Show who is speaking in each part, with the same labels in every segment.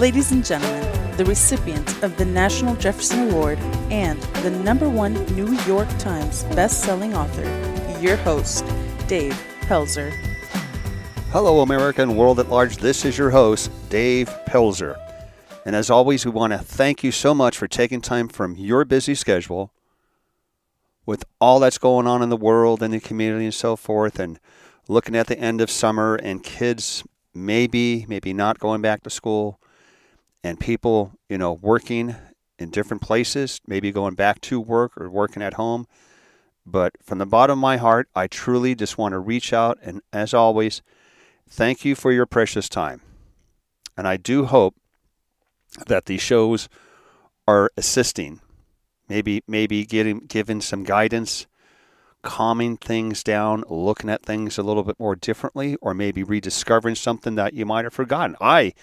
Speaker 1: Ladies and gentlemen, the recipient of the National Jefferson Award and the number one New York Times best-selling author, your host, Dave Pelzer.
Speaker 2: Hello, American world at large. This is your host, Dave Pelzer. And as always, we want to thank you so much for taking time from your busy schedule with all that's going on in the world and the community and so forth, and looking at the end of summer and kids maybe, maybe not going back to school, and people, you know, working in different places, maybe going back to work or working at home. But from the bottom of my heart, I truly just want to reach out and, as always, thank you for your precious time. And I do hope that these shows are assisting, maybe maybe getting giving some guidance, calming things down, looking at things a little bit more differently, or maybe rediscovering something that you might have forgotten. I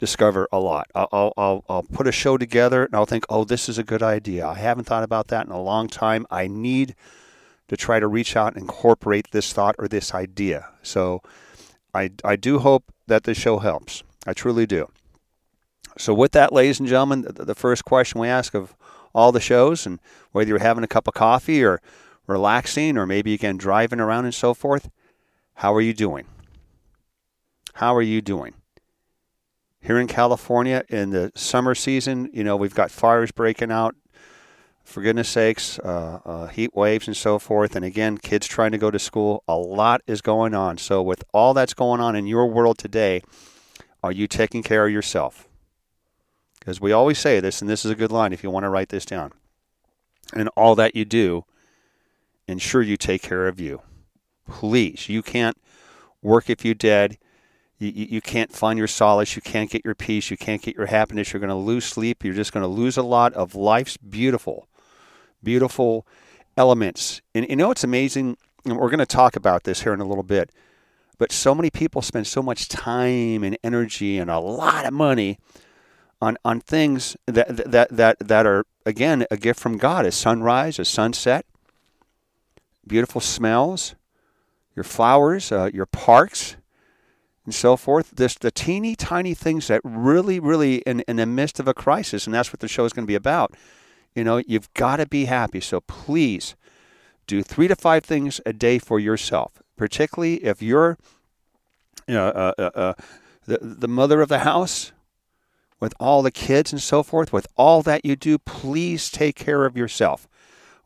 Speaker 2: discover a lot. I'll, I'll, I'll put a show together and I'll think, oh, this is a good idea. I haven't thought about that in a long time. I need to try to reach out and incorporate this thought or this idea. So I, I do hope that this show helps. I truly do. So, with that, ladies and gentlemen, the, the first question we ask of all the shows, and whether you're having a cup of coffee or relaxing or maybe again driving around and so forth, how are you doing? How are you doing? Here in California in the summer season, you know, we've got fires breaking out, for goodness sakes, uh, uh, heat waves and so forth. And again, kids trying to go to school. A lot is going on. So, with all that's going on in your world today, are you taking care of yourself? Because we always say this, and this is a good line if you want to write this down. And all that you do, ensure you take care of you. Please, you can't work if you're dead. You, you can't find your solace. You can't get your peace. You can't get your happiness. You're going to lose sleep. You're just going to lose a lot of life's beautiful, beautiful elements. And you know, it's amazing. And we're going to talk about this here in a little bit. But so many people spend so much time and energy and a lot of money on, on things that, that, that, that are, again, a gift from God a sunrise, a sunset, beautiful smells, your flowers, uh, your parks, and so forth. This the teeny tiny things that really, really in, in the midst of a crisis, and that's what the show is going to be about. You know, you've got to be happy. So please do three to five things a day for yourself, particularly if you're you know, uh, uh, uh, the, the mother of the house with all the kids and so forth, with all that you do, please take care of yourself.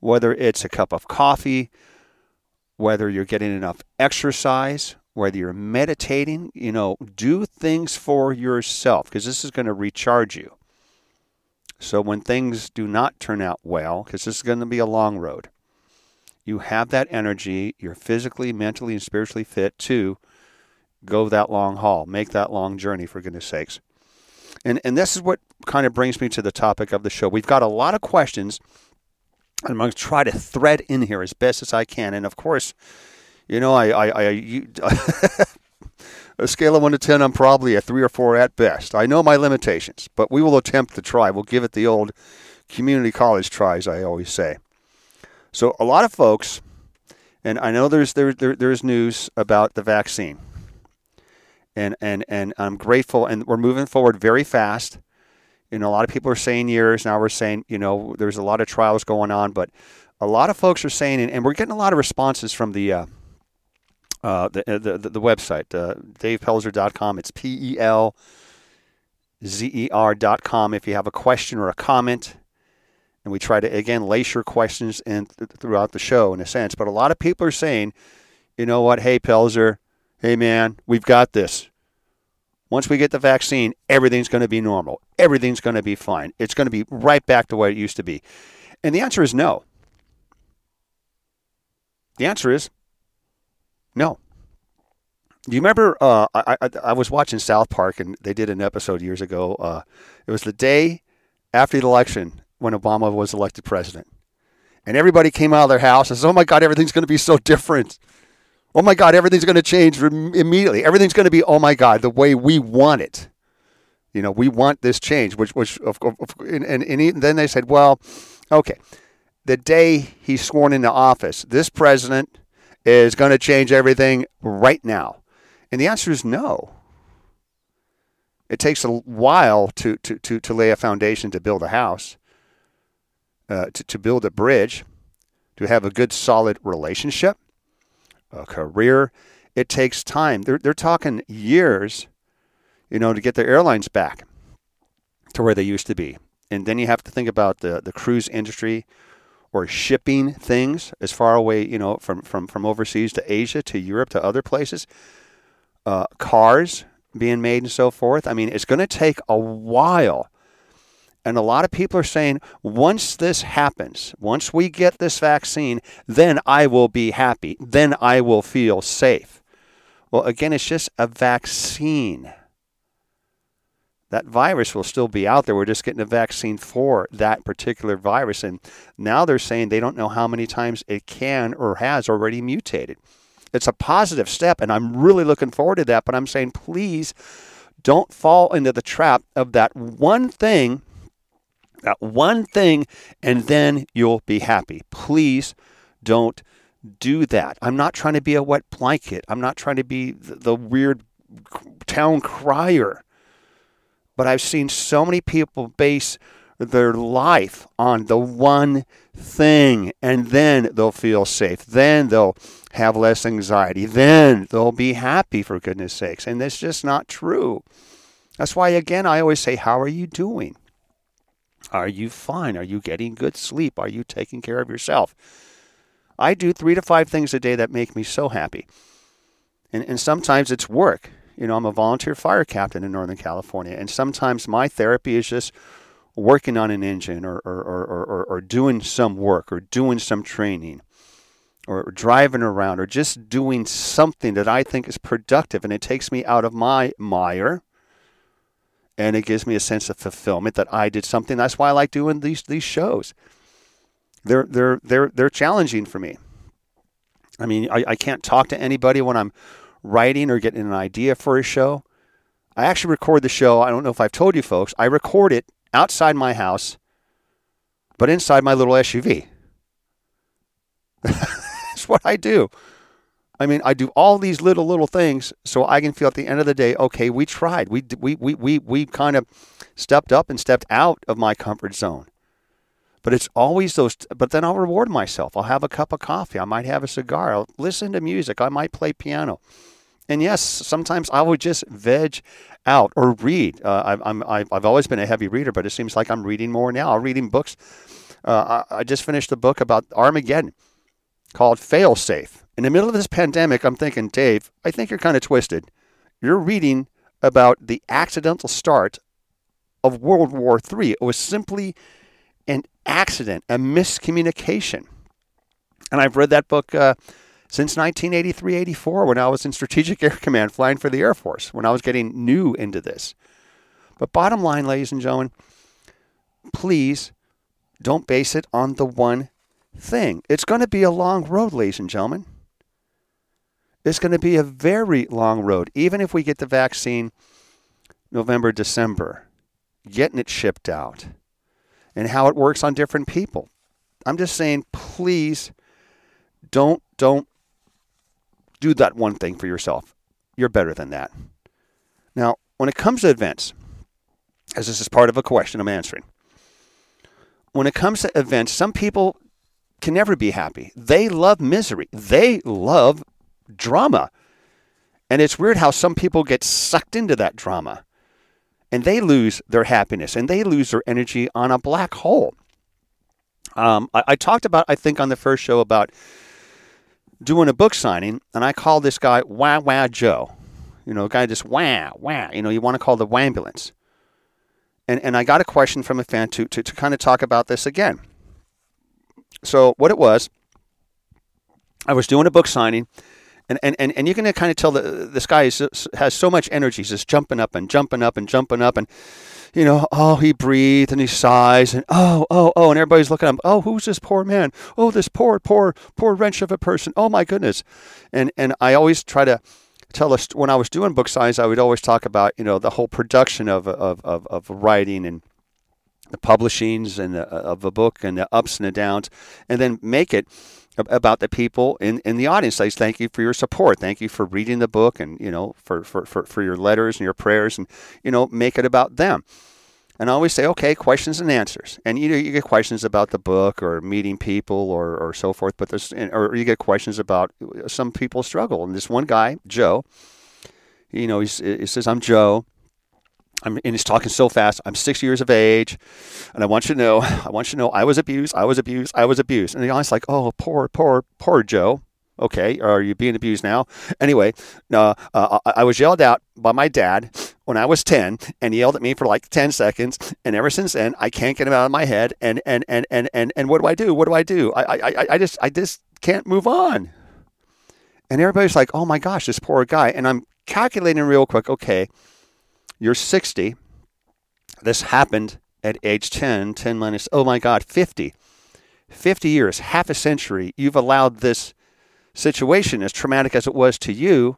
Speaker 2: Whether it's a cup of coffee, whether you're getting enough exercise, whether you're meditating, you know, do things for yourself because this is going to recharge you. So when things do not turn out well, because this is going to be a long road, you have that energy, you're physically, mentally, and spiritually fit to go that long haul, make that long journey, for goodness sakes. And, and this is what kind of brings me to the topic of the show. We've got a lot of questions, and I'm going to try to thread in here as best as I can. And of course, you know, I, I, I you, a scale of one to ten, I'm probably a three or four at best. I know my limitations, but we will attempt to try. We'll give it the old community college try, as I always say. So a lot of folks, and I know there's there, there there's news about the vaccine, and and and I'm grateful, and we're moving forward very fast. You know, a lot of people are saying years now. We're saying you know there's a lot of trials going on, but a lot of folks are saying, and, and we're getting a lot of responses from the. Uh, uh, the, the, the, the website, uh, davepelzer.com. It's P E L Z E R.com. If you have a question or a comment, and we try to, again, lace your questions in th- throughout the show in a sense. But a lot of people are saying, you know what, hey, Pelzer, hey, man, we've got this. Once we get the vaccine, everything's going to be normal. Everything's going to be fine. It's going to be right back to what it used to be. And the answer is no. The answer is no. Do you remember? Uh, I, I, I was watching South Park, and they did an episode years ago. Uh, it was the day after the election when Obama was elected president, and everybody came out of their house and said, "Oh my God, everything's going to be so different. Oh my God, everything's going to change immediately. Everything's going to be oh my God, the way we want it. You know, we want this change." Which, which, of, of, and, and, and then they said, "Well, okay." The day he's sworn into office, this president is going to change everything right now? And the answer is no. It takes a while to, to, to, to lay a foundation to build a house, uh, to, to build a bridge, to have a good, solid relationship, a career. It takes time. They're, they're talking years, you know, to get their airlines back to where they used to be. And then you have to think about the, the cruise industry or shipping things as far away, you know, from, from, from overseas to Asia to Europe to other places. Uh, cars being made and so forth. I mean, it's going to take a while. And a lot of people are saying, once this happens, once we get this vaccine, then I will be happy. Then I will feel safe. Well, again, it's just a vaccine that virus will still be out there. We're just getting a vaccine for that particular virus. And now they're saying they don't know how many times it can or has already mutated. It's a positive step, and I'm really looking forward to that. But I'm saying, please don't fall into the trap of that one thing, that one thing, and then you'll be happy. Please don't do that. I'm not trying to be a wet blanket. I'm not trying to be the, the weird town crier. But I've seen so many people base their life on the one thing, and then they'll feel safe. Then they'll have less anxiety. Then they'll be happy, for goodness sakes. And that's just not true. That's why, again, I always say, How are you doing? Are you fine? Are you getting good sleep? Are you taking care of yourself? I do three to five things a day that make me so happy. And, and sometimes it's work. You know, I'm a volunteer fire captain in Northern California, and sometimes my therapy is just working on an engine or, or, or, or, or doing some work or doing some training or driving around or just doing something that I think is productive and it takes me out of my mire and it gives me a sense of fulfillment that I did something. That's why I like doing these these shows. They're they're they're they're challenging for me. I mean, I, I can't talk to anybody when I'm writing or getting an idea for a show. I actually record the show. I don't know if I've told you folks. I record it outside my house, but inside my little SUV. That's what I do. I mean, I do all these little little things so I can feel at the end of the day, okay, we tried. We we we we we kind of stepped up and stepped out of my comfort zone. But it's always those. But then I'll reward myself. I'll have a cup of coffee. I might have a cigar. I'll listen to music. I might play piano. And yes, sometimes I would just veg out or read. Uh, I, I'm, I've always been a heavy reader, but it seems like I'm reading more now. I'm reading books. Uh, I, I just finished a book about Armageddon called Fail Safe. In the middle of this pandemic, I'm thinking, Dave, I think you're kind of twisted. You're reading about the accidental start of World War III. It was simply an accident, a miscommunication. And I've read that book. Uh, since 1983 84 when I was in Strategic Air Command flying for the Air Force, when I was getting new into this. But bottom line, ladies and gentlemen, please don't base it on the one thing. It's going to be a long road, ladies and gentlemen. It's going to be a very long road, even if we get the vaccine November, December, getting it shipped out, and how it works on different people. I'm just saying, please don't don't do that one thing for yourself. You're better than that. Now, when it comes to events, as this is part of a question I'm answering, when it comes to events, some people can never be happy. They love misery, they love drama. And it's weird how some people get sucked into that drama and they lose their happiness and they lose their energy on a black hole. Um, I, I talked about, I think, on the first show about doing a book signing, and I call this guy Wah Wah Joe. You know, guy just wah, wah. You know, you want to call the ambulance. And, and I got a question from a fan to, to, to kind of talk about this again. So, what it was, I was doing a book signing, and, and, and, and you can kind of tell that this guy is, has so much energy. He's just jumping up and jumping up and jumping up. And you know, oh, he breathes and he sighs and oh, oh, oh, and everybody's looking at him. Oh, who's this poor man? Oh, this poor, poor, poor wretch of a person. Oh my goodness. And and I always try to tell us when I was doing book signings, I would always talk about you know the whole production of of of, of writing and the publishings and the, uh, of a book and the ups and the downs, and then make it about the people in, in the audience. I thank you for your support. Thank you for reading the book and, you know, for, for, for, for your letters and your prayers and, you know, make it about them. And I always say, okay, questions and answers. And you know, you get questions about the book or meeting people or, or so forth, but there's, or you get questions about uh, some people struggle. And this one guy, Joe, you know, he says, I'm Joe. I'm, and he's talking so fast. I'm six years of age, and I want you to know, I want you to know, I was abused, I was abused, I was abused. And the guy's like, oh, poor, poor, poor Joe. Okay, are you being abused now? Anyway, uh, uh, I was yelled out by my dad when I was 10, and he yelled at me for like 10 seconds. And ever since then, I can't get him out of my head. And and and and and, and what do I do? What do I do? I, I I just I just can't move on. And everybody's like, oh my gosh, this poor guy. And I'm calculating real quick. Okay, you're 60. This happened at age 10, 10 minus, oh my God, 50. 50 years, half a century, you've allowed this situation, as traumatic as it was to you,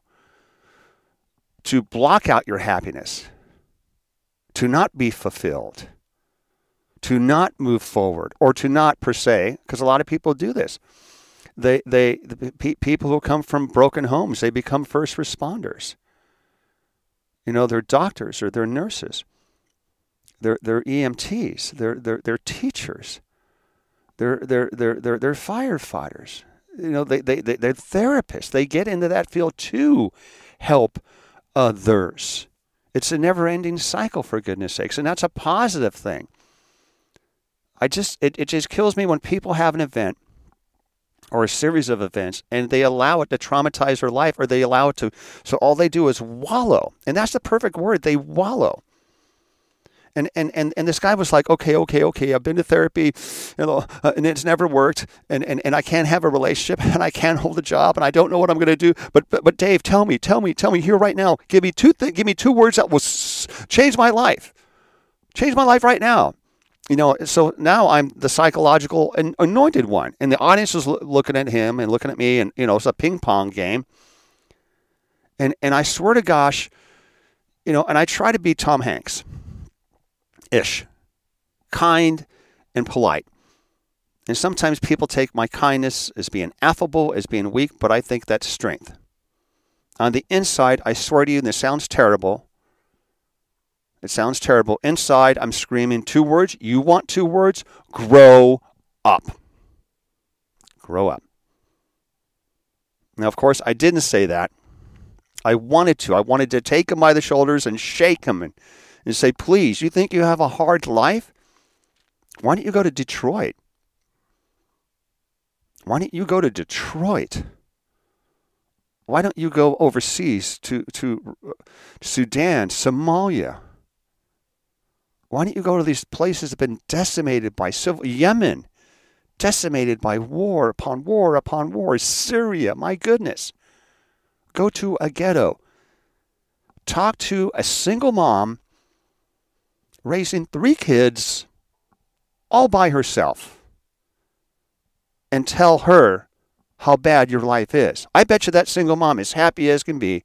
Speaker 2: to block out your happiness, to not be fulfilled, to not move forward, or to not, per se, because a lot of people do this. They, they, the pe- people who come from broken homes, they become first responders. You know, they're doctors or they're nurses. They're, they're EMTs. They're, they're, they're teachers. They're, they're, they're, they're, they're firefighters. You know, they, they, they, they're therapists. They get into that field to help others. It's a never ending cycle, for goodness sakes. And that's a positive thing. I just, it, it just kills me when people have an event or a series of events and they allow it to traumatize their life or they allow it to so all they do is wallow. And that's the perfect word they wallow. And and and, and this guy was like okay okay okay i've been to therapy you know uh, and it's never worked and, and and i can't have a relationship and i can't hold a job and i don't know what i'm going to do. But, but but dave tell me tell me tell me here right now give me two th- give me two words that will s- change my life. Change my life right now you know, so now I'm the psychological and anointed one, and the audience is looking at him and looking at me, and you know, it's a ping pong game. And and I swear to gosh, you know, and I try to be Tom Hanks, ish, kind and polite. And sometimes people take my kindness as being affable, as being weak, but I think that's strength. On the inside, I swear to you, and this sounds terrible, it sounds terrible. Inside, I'm screaming two words. You want two words? Grow up. Grow up. Now, of course, I didn't say that. I wanted to. I wanted to take him by the shoulders and shake him and, and say, please, you think you have a hard life? Why don't you go to Detroit? Why don't you go to Detroit? Why don't you go overseas to, to uh, Sudan, Somalia? Why don't you go to these places that have been decimated by civil Yemen, decimated by war upon war upon war, Syria, my goodness. Go to a ghetto. Talk to a single mom raising three kids all by herself and tell her how bad your life is. I bet you that single mom is happy as can be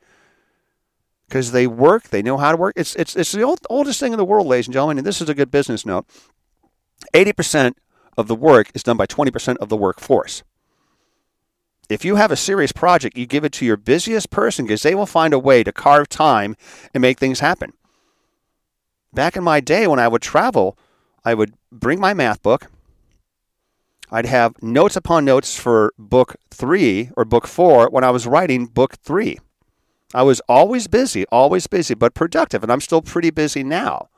Speaker 2: because they work, they know how to work. It's, it's, it's the old, oldest thing in the world, ladies and gentlemen, and this is a good business note. 80% of the work is done by 20% of the workforce. If you have a serious project, you give it to your busiest person because they will find a way to carve time and make things happen. Back in my day when I would travel, I would bring my math book. I'd have notes upon notes for book three or book four when I was writing book three. I was always busy, always busy, but productive. And I'm still pretty busy now.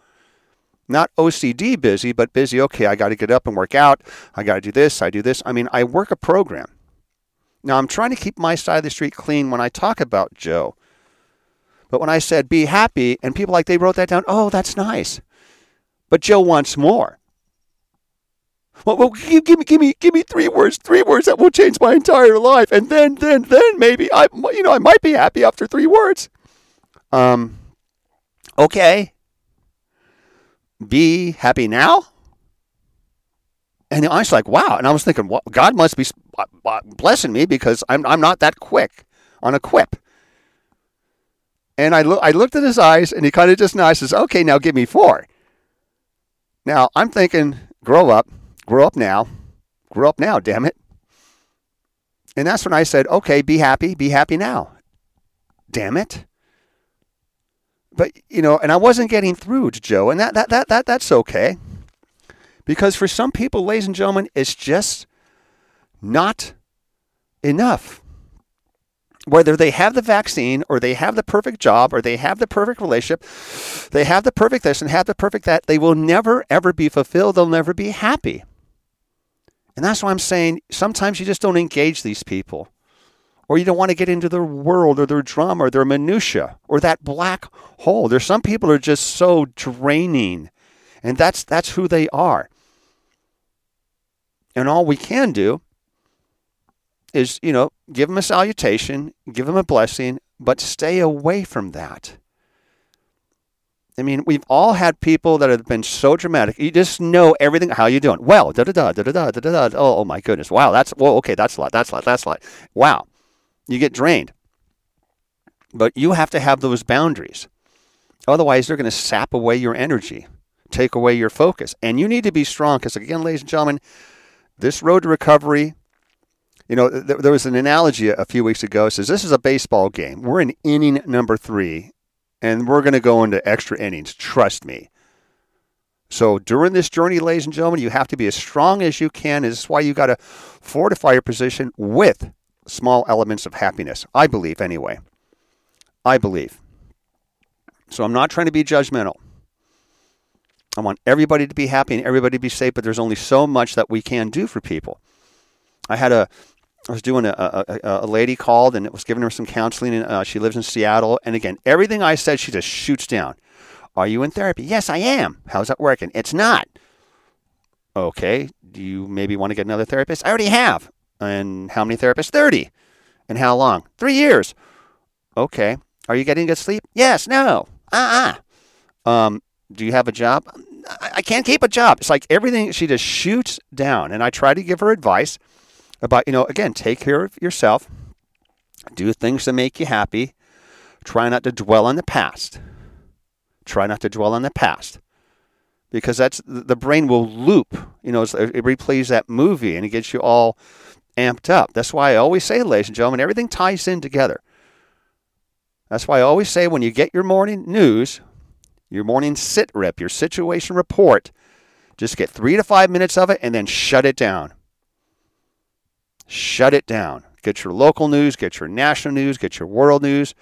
Speaker 2: Not OCD busy, but busy. Okay, I got to get up and work out. I got to do this. I do this. I mean, I work a program. Now, I'm trying to keep my side of the street clean when I talk about Joe. But when I said be happy, and people like they wrote that down, oh, that's nice. But Joe wants more. Well, well give, give, me, give me, give me three words, three words that will change my entire life, and then, then, then maybe I, you know, I might be happy after three words. Um, okay. Be happy now. And I was like, wow. And I was thinking, well, God must be blessing me because I'm, I'm not that quick on a quip. And I, lo- I looked at his eyes and he kind of just nodded, says, okay, now give me four. Now, I'm thinking, grow up, grow up now, grow up now, damn it. And that's when I said, okay, be happy, be happy now. Damn it. But, you know, and I wasn't getting through to Joe, and that, that, that, that, that's okay. Because for some people, ladies and gentlemen, it's just not enough. Whether they have the vaccine or they have the perfect job or they have the perfect relationship, they have the perfect this and have the perfect that, they will never, ever be fulfilled. They'll never be happy. And that's why I'm saying sometimes you just don't engage these people. Or you don't want to get into their world or their drama or their minutia or that black hole. There's some people are just so draining. And that's that's who they are. And all we can do is, you know, give them a salutation, give them a blessing, but stay away from that. I mean, we've all had people that have been so dramatic. You just know everything. How you doing? Well, da da da da da da da da. Oh, oh my goodness! Wow, that's well, okay. That's a lot. That's a lot. That's a lot. Wow, you get drained. But you have to have those boundaries. Otherwise, they're going to sap away your energy, take away your focus, and you need to be strong. Because again, ladies and gentlemen, this road to recovery. You know, th- there was an analogy a few weeks ago. It says this is a baseball game. We're in inning number three, and we're going to go into extra innings. Trust me. So during this journey, ladies and gentlemen, you have to be as strong as you can. This is why you got to fortify your position with small elements of happiness. I believe, anyway. I believe. So I'm not trying to be judgmental. I want everybody to be happy and everybody to be safe, but there's only so much that we can do for people. I had a I was doing a, a, a, lady called and it was giving her some counseling. And uh, she lives in Seattle. And again, everything I said, she just shoots down. Are you in therapy? Yes, I am. How's that working? It's not. Okay. Do you maybe want to get another therapist? I already have. And how many therapists? 30. And how long? Three years. Okay. Are you getting good sleep? Yes. No. Uh uh Um, do you have a job? I, I can't keep a job. It's like everything she just shoots down. And I try to give her advice about, you know, again, take care of yourself, do things that make you happy, try not to dwell on the past. Try not to dwell on the past. Because that's the brain will loop, you know, it replays that movie and it gets you all amped up. That's why I always say, ladies and gentlemen, everything ties in together. That's why I always say when you get your morning news, your morning sit rep, your situation report, just get three to five minutes of it and then shut it down shut it down. Get your local news, get your national news, get your world news,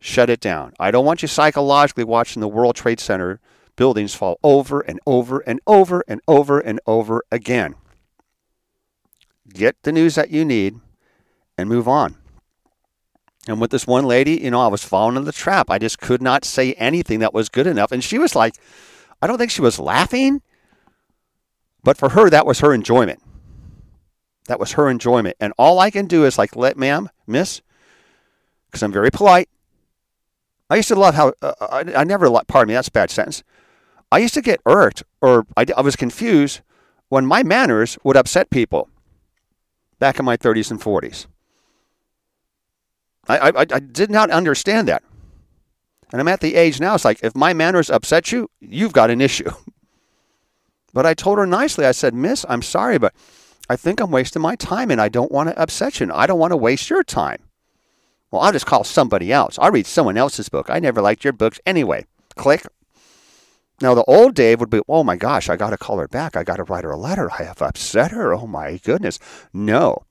Speaker 2: shut it down. I don't want you psychologically watching the World Trade Center buildings fall over and over and over and over and over again. Get the news that you need and move on. And with this one lady, you know, I was falling in the trap. I just could not say anything that was good enough. And she was like, I don't think she was laughing, but for her, that was her enjoyment. That was her enjoyment. And all I can do is like, let ma'am, miss, because I'm very polite. I used to love how, uh, I, I never, pardon me, that's a bad sentence. I used to get irked or I, I was confused when my manners would upset people back in my 30s and 40s. I, I, I did not understand that. And I'm at the age now, it's like, if my manners upset you, you've got an issue. but I told her nicely, I said, Miss, I'm sorry, but I think I'm wasting my time and I don't want to upset you. I don't want to waste your time. Well, I'll just call somebody else. I'll read someone else's book. I never liked your books anyway. Click. Now, the old Dave would be, oh my gosh, I got to call her back. I got to write her a letter. I have upset her. Oh my goodness. No.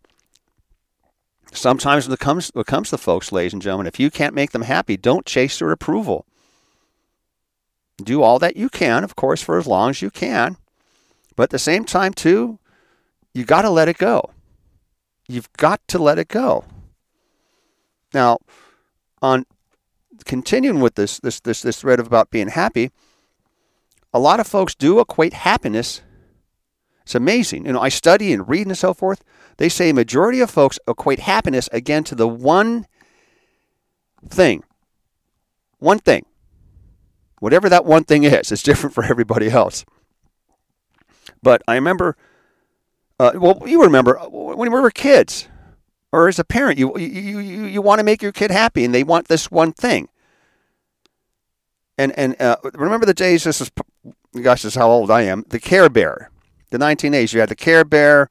Speaker 2: Sometimes when it comes, when it comes to folks, ladies and gentlemen, if you can't make them happy, don't chase their approval. Do all that you can, of course, for as long as you can. But at the same time, too, you got to let it go. You've got to let it go. Now, on continuing with this this this this thread of about being happy, a lot of folks do equate happiness. It's amazing. You know, I study and read and so forth. They say majority of folks equate happiness again to the one thing. One thing. Whatever that one thing is, it's different for everybody else. But I remember uh, well, you remember uh, when we were kids, or as a parent, you you you, you want to make your kid happy, and they want this one thing. And and uh, remember the days. This is gosh, this is how old I am. The Care Bear, the 1980s. You had the Care Bear,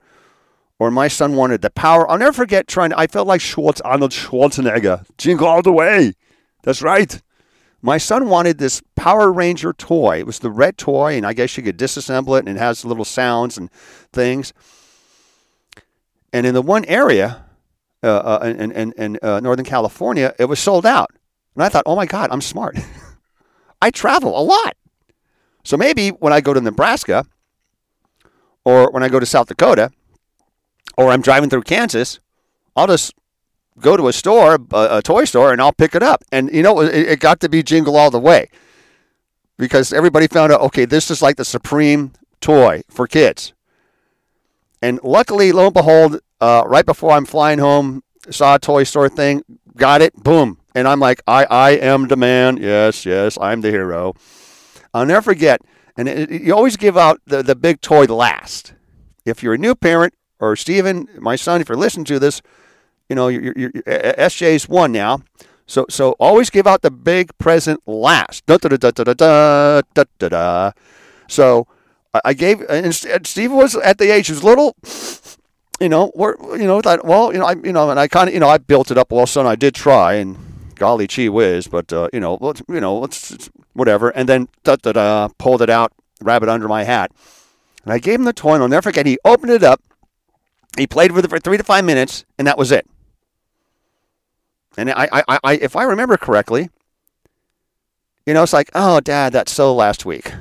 Speaker 2: or my son wanted the Power. I'll never forget trying. I felt like Schwartz, Arnold Schwarzenegger, jingle all the way. That's right. My son wanted this Power Ranger toy. It was the red toy, and I guess you could disassemble it, and it has little sounds and things. And in the one area, uh, uh, in, in, in uh, Northern California, it was sold out. And I thought, oh my God, I'm smart. I travel a lot. So maybe when I go to Nebraska or when I go to South Dakota or I'm driving through Kansas, I'll just go to a store, a, a toy store, and I'll pick it up. And you know, it, it got to be jingle all the way because everybody found out, okay, this is like the supreme toy for kids. And luckily, lo and behold, uh, right before I'm flying home, saw a toy store thing, got it, boom. And I'm like, I, I am the man. Yes, yes, I'm the hero. I'll never forget. And it, it, you always give out the, the big toy last. If you're a new parent, or Stephen, my son, if you're listening to this, you know, your, your, your SJ's one now. So, so always give out the big present last. Da, da, da, da, da, da, da, da, da. So I gave, and Steve was at the age, he was little, you know, we're, you know, thought, well, you know, I, you know, and I kind of, you know, I built it up. Well, son, I did try, and golly gee whiz, but uh, you know, let's, you know, let's, whatever. And then da da da, pulled it out, rabbit under my hat, and I gave him the toy. And I'll never forget. He opened it up. He played with it for three to five minutes, and that was it. And I, I, I, if I remember correctly, you know, it's like, oh, Dad, that's so last week.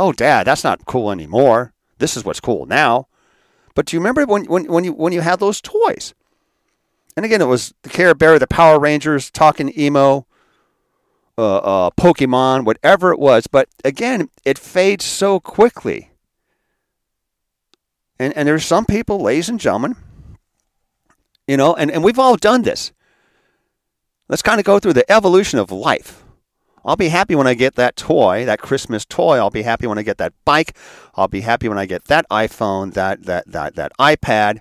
Speaker 2: Oh, Dad, that's not cool anymore. This is what's cool now. But do you remember when, when, when you when you had those toys? And again, it was the Care Bear, the Power Rangers, Talking Elmo, uh, uh, Pokemon, whatever it was. But again, it fades so quickly. And, and there's some people, ladies and gentlemen, you know, and, and we've all done this. Let's kind of go through the evolution of life. I'll be happy when I get that toy, that Christmas toy. I'll be happy when I get that bike. I'll be happy when I get that iPhone, that that that that iPad.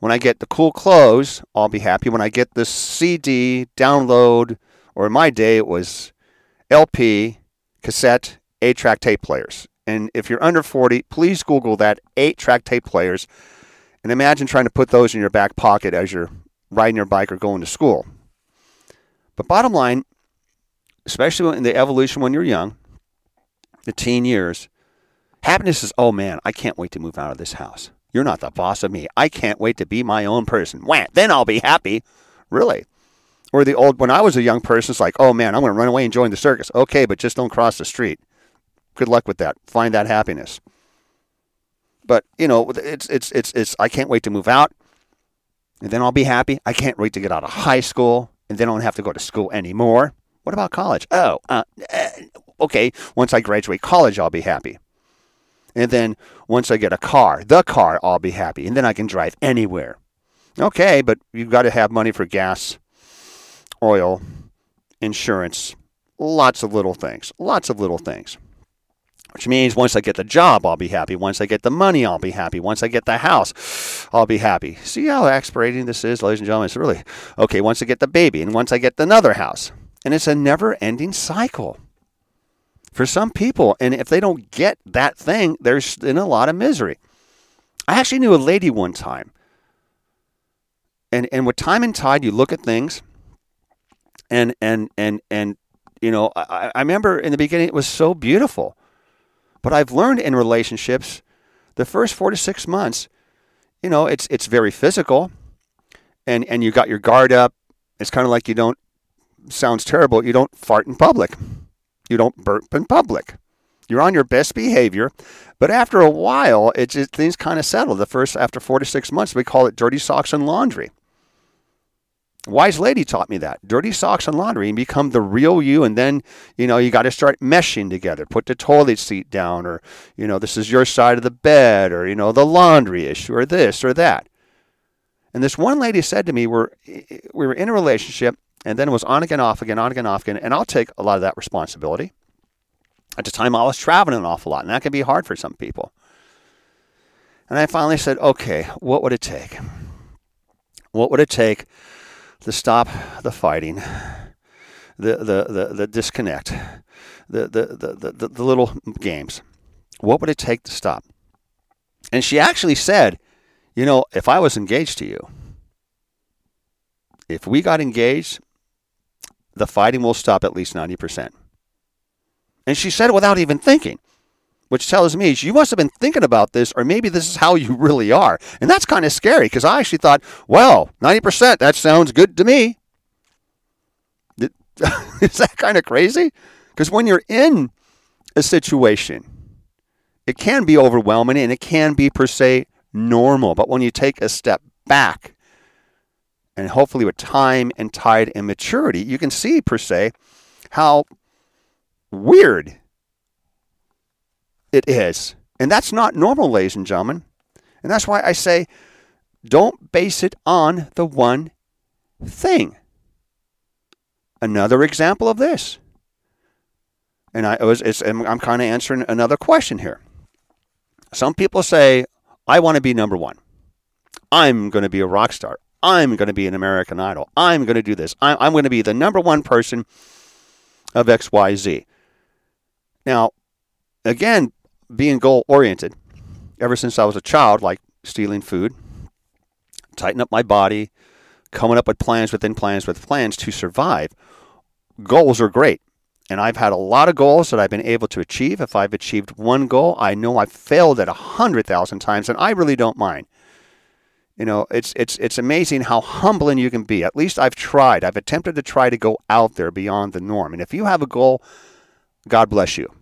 Speaker 2: When I get the cool clothes, I'll be happy when I get the CD download, or in my day it was LP, cassette, 8 track tape players. And if you're under 40, please Google that 8 track tape players and imagine trying to put those in your back pocket as you're riding your bike or going to school. But bottom line, especially in the evolution when you're young, the teen years, happiness is, oh man, I can't wait to move out of this house. You're not the boss of me. I can't wait to be my own person. Wham, then I'll be happy. Really. Or the old, when I was a young person, it's like, oh man, I'm going to run away and join the circus. Okay, but just don't cross the street. Good luck with that. Find that happiness. But, you know, it's, it's, it's, it's, I can't wait to move out and then I'll be happy. I can't wait to get out of high school and then I don't have to go to school anymore. What about college? Oh, uh, uh, okay. Once I graduate college, I'll be happy. And then once I get a car, the car, I'll be happy. And then I can drive anywhere. Okay, but you've got to have money for gas, oil, insurance, lots of little things. Lots of little things. Which means once I get the job, I'll be happy. Once I get the money, I'll be happy. Once I get the house, I'll be happy. See how aspirating this is, ladies and gentlemen? It's really okay. Once I get the baby, and once I get another house. And it's a never ending cycle for some people. And if they don't get that thing, they're in a lot of misery. I actually knew a lady one time. And and with time and tide, you look at things and and and and you know, I, I remember in the beginning it was so beautiful. But I've learned in relationships, the first four to six months, you know, it's it's very physical and and you got your guard up. It's kind of like you don't sounds terrible, you don't fart in public. You don't burp in public. You're on your best behavior, but after a while, it just, things kind of settle. The first after four to six months, we call it dirty socks and laundry. Wise lady taught me that. Dirty socks and laundry and become the real you. And then, you know, you got to start meshing together. Put the toilet seat down, or, you know, this is your side of the bed, or, you know, the laundry issue, or this or that. And this one lady said to me, we're, eh, eh, we were in a relationship, and then it was on again, off again, on again, off again. And I'll take a lot of that responsibility. At the time, I was traveling an awful lot, and that can be hard for some people. And I finally said, okay, what would it take? What would it take to stop the fighting, the, the, the, the disconnect, the, the, the, the, the little games. What would it take to stop? And she actually said, you know, if I was engaged to you, if we got engaged, the fighting will stop at least 90%. And she said it without even thinking, which tells me you must have been thinking about this, or maybe this is how you really are. And that's kind of scary because I actually thought, well, 90%, that sounds good to me. Is that kind of crazy? Because when you're in a situation, it can be overwhelming and it can be, per se, normal. But when you take a step back, and hopefully with time and tide and maturity, you can see, per se, how weird it is. And that's not normal, ladies and gentlemen. And that's why I say don't base it on the one thing. Another example of this. And I was I'm kind of answering another question here. Some people say, I want to be number one. I'm going to be a rock star. I'm going to be an American Idol. I'm going to do this. I'm, I'm going to be the number one person of XYZ. Now, again, being goal oriented, ever since I was a child, like stealing food, tighten up my body, coming up with plans within plans with plans to survive. Goals are great. And I've had a lot of goals that I've been able to achieve. If I've achieved one goal, I know I've failed at a hundred thousand times, and I really don't mind. You know, it's it's it's amazing how humbling you can be. At least I've tried. I've attempted to try to go out there beyond the norm. And if you have a goal, God bless you.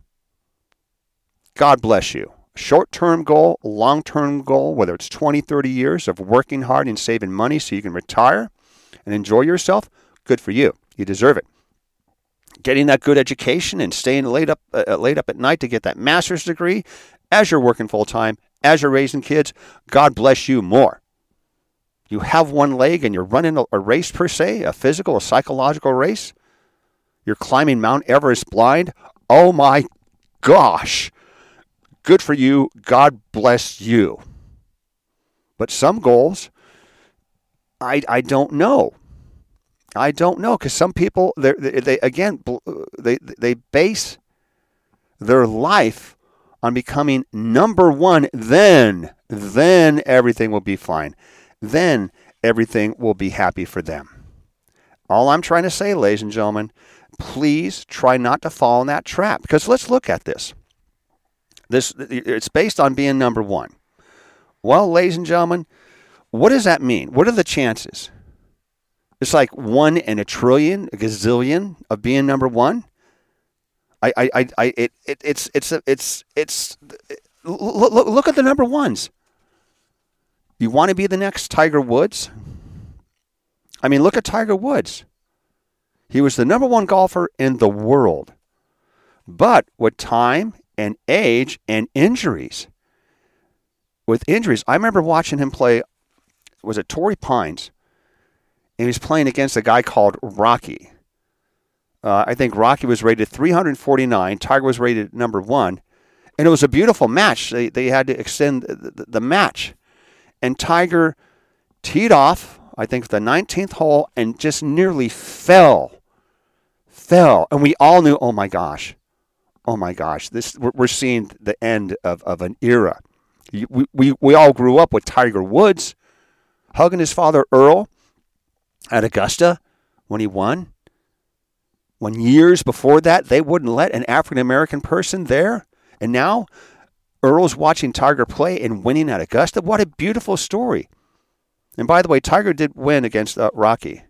Speaker 2: God bless you. Short term goal, long term goal, whether it's 20, 30 years of working hard and saving money so you can retire and enjoy yourself, good for you. You deserve it. Getting that good education and staying late up, uh, uh late up at night to get that master's degree as you're working full time, as you're raising kids, God bless you more. You have one leg and you're running a, race per se, a physical, a psychological race. You're climbing Mount Everest blind. Oh my gosh Good for you. God bless you. But some goals, I, I don't know. I don't know because some people they they again they they base their life on becoming number one. Then then everything will be fine. Then everything will be happy for them. All I'm trying to say, ladies and gentlemen, please try not to fall in that trap because let's look at this. This it's based on being number one. Well, ladies and gentlemen, what does that mean? What are the chances? It's like one in a trillion, a gazillion of being number one. I, I, I, it, it, it's, it's, it's, it's. Look, look at the number ones. You want to be the next Tiger Woods? I mean, look at Tiger Woods. He was the number one golfer in the world. But with time and age and injuries. With injuries, I remember watching him play. Was it Torrey Pines? And he was playing against a guy called Rocco. Uh, I think Rocco was rated 349. Tiger was rated number one, and it was a beautiful match. They they had to extend the, the, the match, and Tiger teed off. I think the 19th hole and just nearly fell, fell, and we all knew, oh my gosh, oh my gosh, this we're seeing the end of, of an era. We, we, we all grew up with Tiger Woods hugging his father Earl at Augusta when he won. When years before that, they wouldn't let an African American person there. And now Earl's watching Tiger play and winning at Augusta. What a beautiful story. And by the way, Tiger did win against uh, Rocco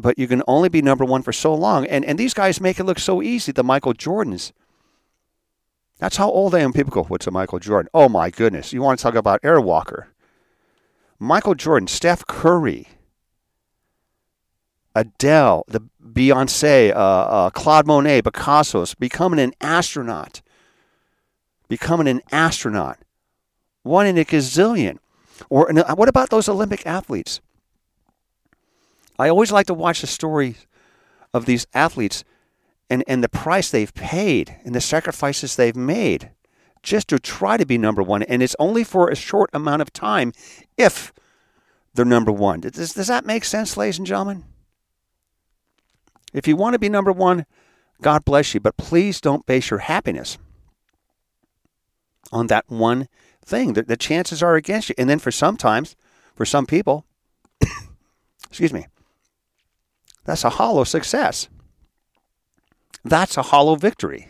Speaker 2: but you can only be number one for so long. And and these guys make it look so easy. The Michael Jordans. That's how old I am. People go, "What's a Michael Jordan?" Oh my goodness! You want to talk about Airwalker? Michael Jordan, Steph Curry, Adele, the Beyonce, uh, uh, Claude Monet, Picasso's, becoming an astronaut. Becoming an astronaut. One in a gazillion. Or what about those Olympic athletes? I always like to watch the stories of these athletes and, and the price they've paid and the sacrifices they've made just to try to be number one. And it's only for a short amount of time if they're number one. Does, does that make sense, ladies and gentlemen? If you want to be number one, God bless you, but please don't base your happiness on that one thing. The, the chances are against you. And then for sometimes, for some people, excuse me, that's a hollow success. That's a hollow victory.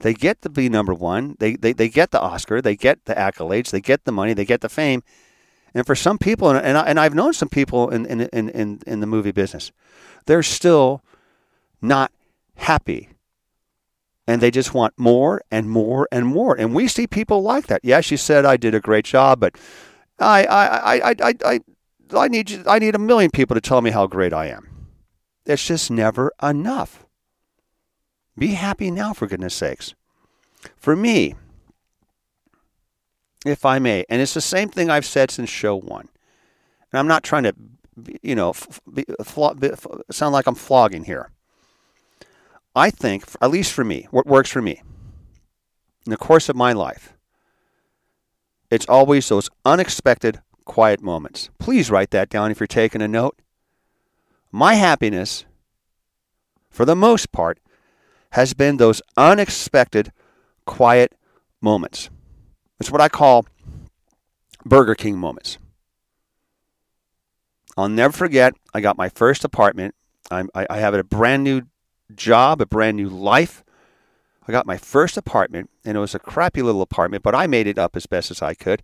Speaker 2: They get to be number one. They, they, they get the Oscar. They get the accolades. They get the money. They get the fame. And for some people, and, and, I, and I've known some people in, in, in, in the movie business, they're still not happy. And they just want more and more and more. And we see people like that. Yeah, she said I did a great job, but I I, I, I, I, I need you, I need a million people to tell me how great I am. It's just never enough. Be happy now, for goodness sakes. For me, if I may, and it's the same thing I've said since show one. And I'm not trying to, you know, be, be, sound like I'm flogging here. I think, at least for me, what works for me in the course of my life, it's always those unexpected quiet moments. Please write that down if you're taking a note. My happiness, for the most part, has been those unexpected quiet moments. It's what I call Burger King moments. I'll never forget, I got my first apartment. I'm, I, I have a brand new job, a brand new life. I got my first apartment, and it was a crappy little apartment, but I made it up as best as I could.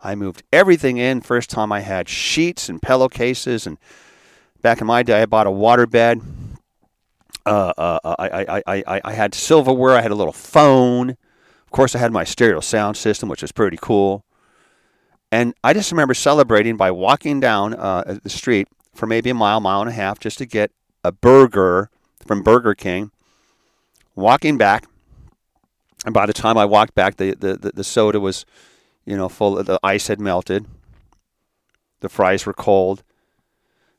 Speaker 2: I moved everything in. First time I had sheets and pillowcases, and back in my day, I bought a waterbed. Uh, uh, uh I, I, I, I had silverware. I had a little phone. Of course, I had my stereo sound system, which was pretty cool. And I just remember celebrating by walking down uh, the street for maybe a mile, mile and a half, just to get a burger from Burger King. Walking back, and by the time I walked back, the, the, the, soda was, you know, full. The ice had melted. The fries were cold.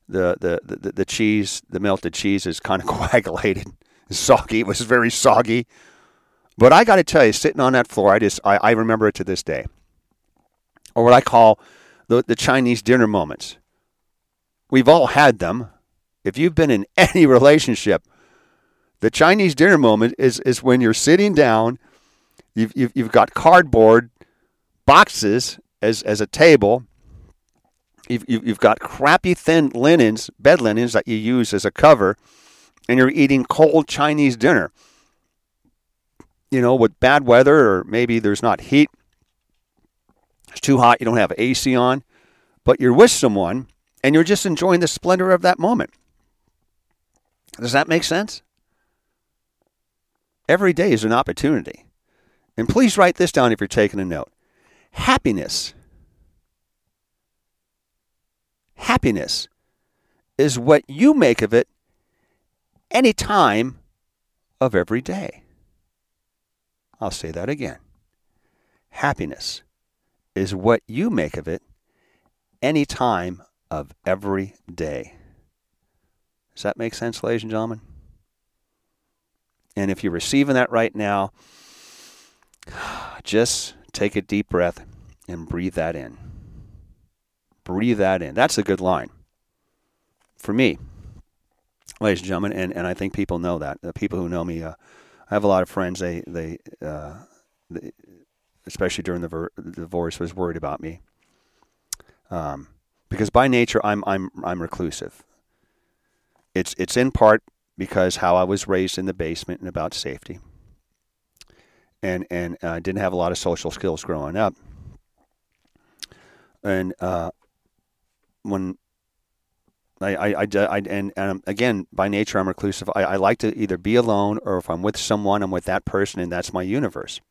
Speaker 2: The, the, the, the cheese, the melted cheese is kind of coagulated, soggy. It was very soggy. But I got to tell you, sitting on that floor, I just I, I remember it to this day. Or what I call the, the Chinese dinner moments. We've all had them. If you've been in any relationship, the Chinese dinner moment is, is when you're sitting down, you've, you've, you've got cardboard boxes as, as a table, you've, you've got crappy thin linens, bed linens that you use as a cover, and you're eating cold Chinese dinner. You know, with bad weather, or maybe there's not heat, it's too hot, you don't have AC on, but you're with someone and you're just enjoying the splendor of that moment. Does that make sense? Every day is an opportunity. And please write this down if you're taking a note. Happiness. Happiness is what you make of it any time of every day. I'll say that again. Happiness is what you make of it any time of every day. Does that make sense, ladies and gentlemen? And if you're receiving that right now, just take a deep breath and breathe that in. Breathe that in. That's a good line for me, ladies and gentlemen. And, and I think people know that. The people who know me, uh, I have a lot of friends. They they, uh, they especially during the, ver- divorce, was worried about me. Um, because by nature, I'm I'm I'm reclusive. It's it's in part because how I was raised in the basement and about safety. And and I uh, didn't have a lot of social skills growing up. And uh, when I, I, I, I and, and again, by nature, I'm reclusive. I, I like to either be alone or if I'm with someone, I'm with that person, and that's my universe.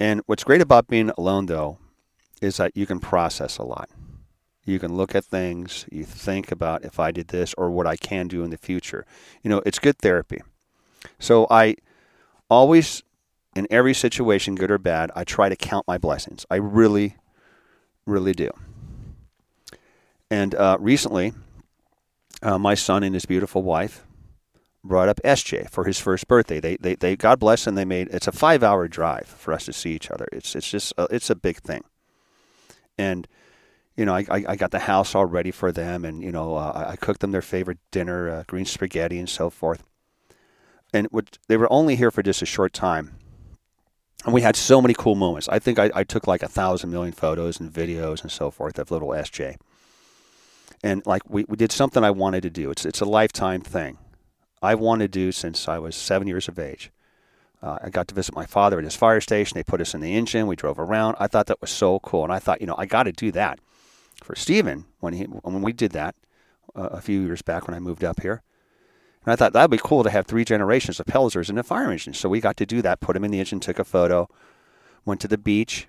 Speaker 2: And what's great about being alone, though, is that you can process a lot. You can look at things, you think about if I did this or what I can do in the future. You know, it's good therapy. So I always, in every situation, good or bad, I try to count my blessings. I really, really do. And uh, recently, uh, my son and his beautiful wife brought up SJ for his first birthday. They, they, they, God bless them. They made it's a five hour drive for us to see each other. It's, it's just, a, it's a big thing. And you know, I, I, got the house all ready for them, and you know, uh, I cooked them their favorite dinner, uh, green spaghetti, and so forth. And they were only here for just a short time, and we had so many cool moments. I think I, I took like a thousand million photos and videos and so forth of little SJ. And like we, we did something I wanted to do. It's it's a lifetime thing. I wanted to do since I was seven years of age. Uh, I got to visit my father at his fire station. They put us in the engine. We drove around. I thought that was so cool, and I thought, you know, I got to do that for Stephen when he when we did that uh, a few years back when I moved up here. And I thought that'd be cool to have three generations of Pelzers in a fire engine. So we got to do that. Put him in the engine, took a photo, went to the beach.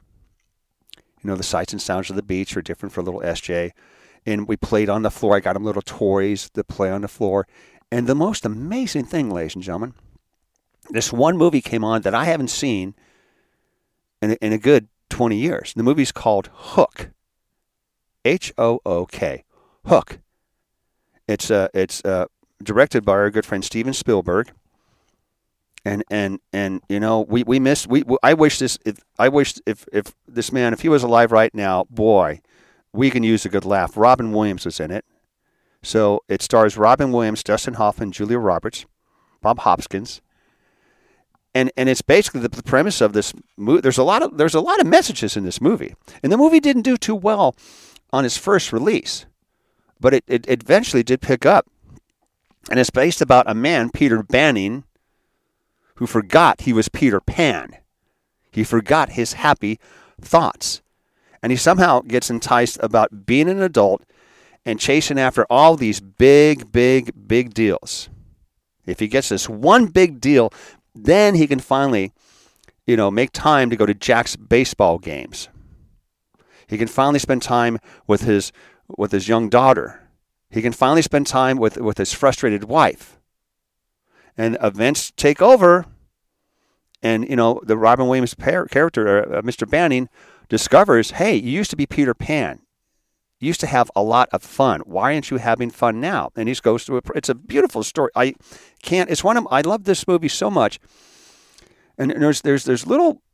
Speaker 2: You know, the sights and sounds of the beach are different for little SJ. And we played on the floor. I got him little toys to play on the floor. And the most amazing thing, ladies and gentlemen, this one movie came on that I haven't seen in a, in a good 20 years. The movie's called Hook. H O O K. Hook. It's uh, it's uh, directed by our good friend Steven Spielberg. And and and you know we we missed we, we I wish this if, I wish if if this man if he was alive right now boy we can use a good laugh Robin Williams was in it so it stars Robin Williams Dustin Hoffman Julia Roberts Bob Hoskins and and it's basically the, the premise of this movie there's a lot of there's a lot of messages in this movie and the movie didn't do too well on his first release, but it, it eventually did pick up. And it's based about a man, Peter Banning, who forgot he was Peter Pan. He forgot his happy thoughts. And he somehow gets enticed about being an adult and chasing after all these big, big, big deals. If he gets this one big deal, then he can finally, you know, make time to go to Jack's baseball games. He can finally spend time with his with his young daughter. He can finally spend time with, with his frustrated wife. And events take over. And, you know, the Robin Williams character, uh, Mr. Banning, discovers hey, you used to be Peter Pan. You used to have a lot of fun. Why aren't you having fun now? And he goes through a, it's a beautiful story. I can't, it's one of, I love this movie so much. And there's, there's, there's little uh,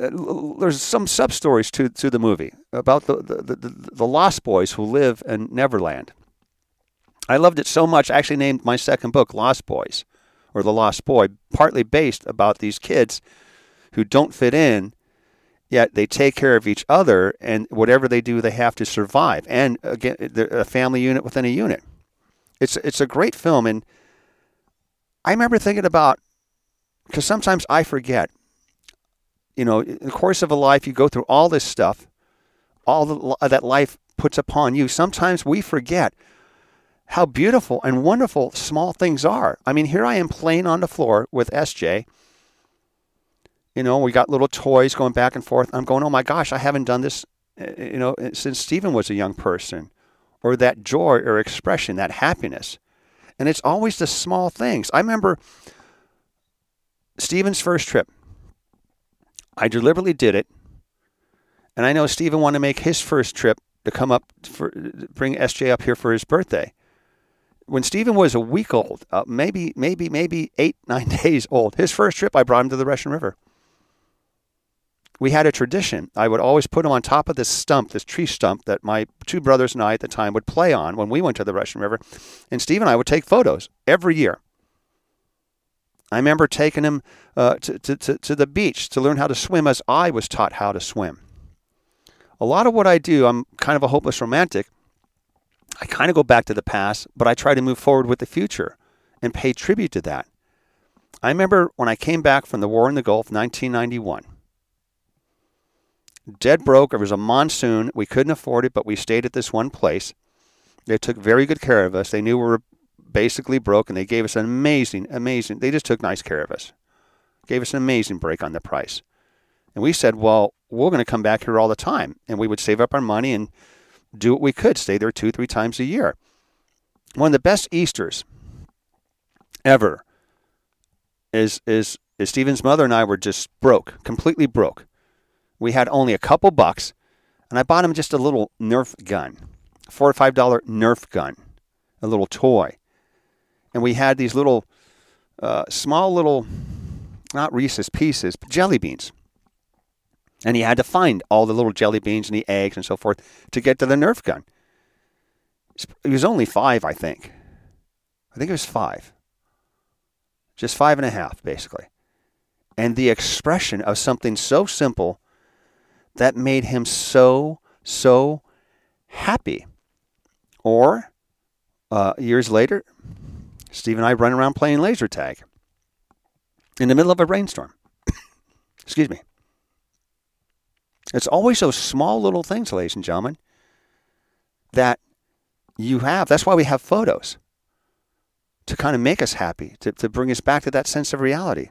Speaker 2: Uh, there's some sub stories to, to the movie about the, the, the, the, Lost Boys who live in Neverland. I loved it so much, I actually named my second book Lost Boys, or The Lost Boy, partly based about these kids who don't fit in, yet they take care of each other, and whatever they do, they have to survive. And again, they're a family unit within a unit. It's, it's a great film, and I remember thinking about, because sometimes I forget you know, in the course of a life, you go through all this stuff, all the, that life puts upon you. Sometimes we forget how beautiful and wonderful small things are. I mean, here I am playing on the floor with SJ. You know, we got little toys going back and forth. I'm going, oh my gosh, I haven't done this, eh, eh, you know, eh, since Stephen was a young person. Or that joy or expression, that happiness. And it's always the small things. I remember Stephen's first trip I deliberately did it. And I know Stephen wanted to make his first trip to come up for bring SJ up here for his birthday. When Stephen was a week old, uh, maybe maybe maybe eight nine days old, his first trip, I brought him to the Russian River. We had a tradition. I would always put him on top of this stump, this tree stump that my two brothers and I at the time would play on when we went to the Russian River, and Steve and I would take photos every year. I remember taking him uh, to, to, to, to the beach to learn how to swim as I was taught how to swim. A lot of what I do, I'm kind of a hopeless romantic. I kind of go back to the past, but I try to move forward with the future and pay tribute to that. I remember when I came back from the war in the Gulf, 1991. Dead broke. It was a monsoon. We couldn't afford it, but we stayed at this one place. They took very good care of us. They knew we were basically broke, and they gave us an amazing, amazing. They just took nice care of us, gave us an amazing break on the price, and we said, well, we're going to come back here all the time, and we would save up our money and do what we could, stay there two, three times a year. One of the best Easter's ever is is is Stephen's mother and I were just broke, completely broke. We had only a couple bucks, and I bought him just a little Nerf gun, four or five dollar Nerf gun, a little toy and we had these little, uh, small little, not Reese's pieces, but jelly beans. And he had to find all the little jelly beans and the eggs and so forth to get to the Nerf gun. He was only five, I think. I think it was five. Just five and a half, basically. And the expression of something so simple that made him so, so happy. Or uh, years later, Steve and I run around playing laser tag in the middle of a rainstorm. Excuse me. It's always those small little things, ladies and gentlemen, that you have. That's why we have photos to kind of make us happy, to, to bring us back to that sense of reality.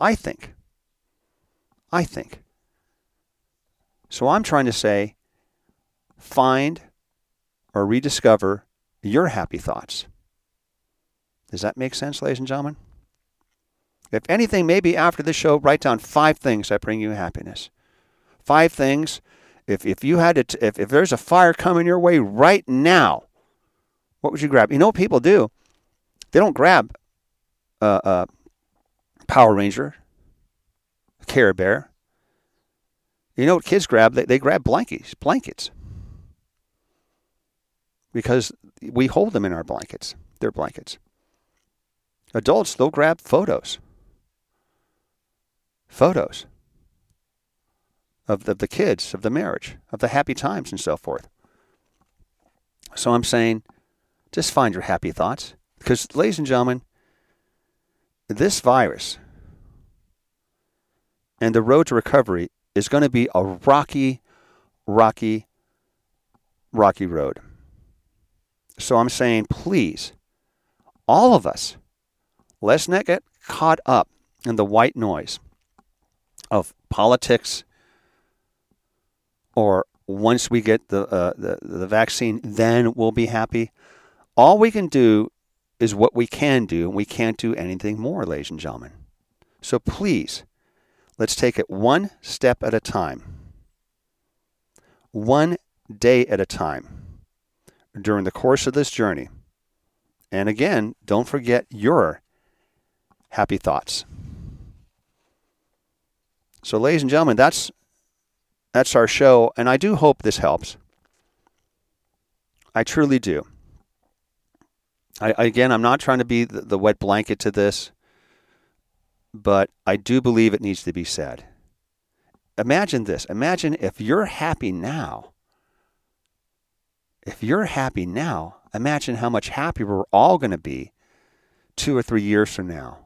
Speaker 2: I think. I think. So I'm trying to say find or rediscover your happy thoughts. Does that make sense, ladies and gentlemen? If anything, maybe after this show, write down five things that bring you happiness. Five things. If, if you had to, if, if there's a fire coming your way right now, what would you grab? You know what people do? They don't grab a, a Power Ranger, Care Bear. You know what kids grab? They, they grab blankets, blankets. Because we hold them in our blankets. They're blankets. Adults, they'll grab photos. Photos of the, of the kids, of the marriage, of the happy times, and so forth. So I'm saying, just find your happy thoughts. Because, ladies and gentlemen, this virus and the road to recovery is going to be a rocky, rocky, rocky road. So I'm saying, please, all of us, let's not get caught up in the white noise of politics or once we get the, uh, the, the vaccine, then we'll be happy. All we can do is what we can do, and we can't do anything more, ladies and gentlemen. So please, let's take it one step at a time, one day at a time during the course of this journey. And again, don't forget your happy thoughts. So, ladies and gentlemen, that's that's our show, and I do hope this helps. I truly do. I, again, I'm not trying to be the, the wet blanket to this, but I do believe it needs to be said. Imagine this. Imagine if you're happy now. If you're happy now, imagine how much happier we're all going to be two or three years from now.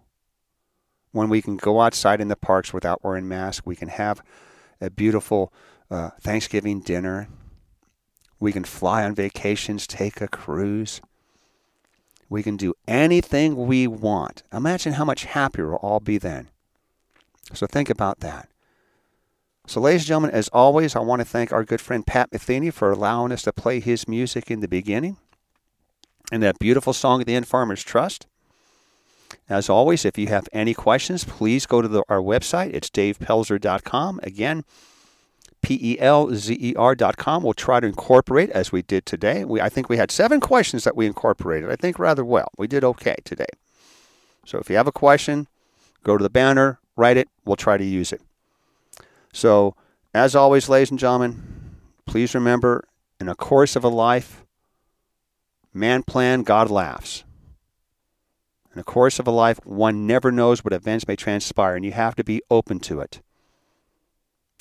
Speaker 2: When we can go outside in the parks without wearing masks, we can have a beautiful uh, Thanksgiving dinner. We can fly on vacations, take a cruise. We can do anything we want. Imagine how much happier we'll all be then. So think about that. So, ladies and gentlemen, as always, I want to thank our good friend Pat Metheny for allowing us to play his music in the beginning and that beautiful song at the end, Farmers Trust. As always, if you have any questions, please go to the, our website. It's davepelzer.com. Again, P-E-L-Z-E-R dot com. We'll try to incorporate as we did today. We, I think we had seven questions that we incorporated. I think rather well. We did okay today. So if you have a question, go to the banner, write it. We'll try to use it. So as always, ladies and gentlemen, please remember in a course of a life, man plan, God laughs. In the course of a life, one never knows what events may transpire, and you have to be open to it.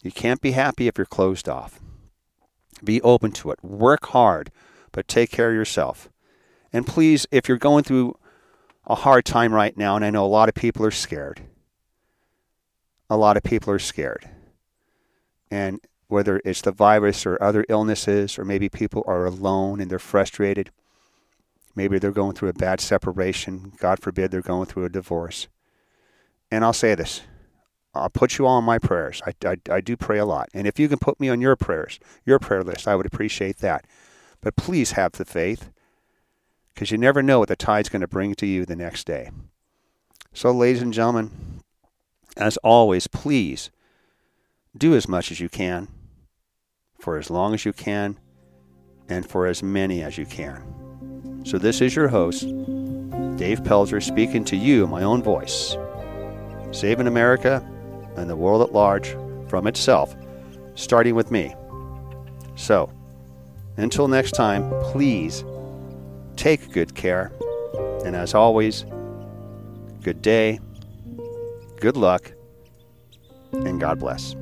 Speaker 2: You can't be happy if you're closed off. Be open to it. Work hard, but take care of yourself. And please, if you're going through a hard time right now, and I know a lot of people are scared, a lot of people are scared. And whether it's the virus or other illnesses, or maybe people are alone and they're frustrated, maybe they're going through a bad separation, God forbid they're going through a divorce. And I'll say this I'll put you all on my prayers. I, I, I do pray a lot. And if you can put me on your prayers, your prayer list, I would appreciate that. But please have the faith because you never know what the tide's going to bring to you the next day. So, ladies and gentlemen, as always, please do as much as you can for as long as you can and for as many as you can. So, this is your host, Dave Pelzer, speaking to you, my own voice, saving America and the world at large from itself, starting with me. So, until next time, please take good care. And as always, good day, good luck, and God bless.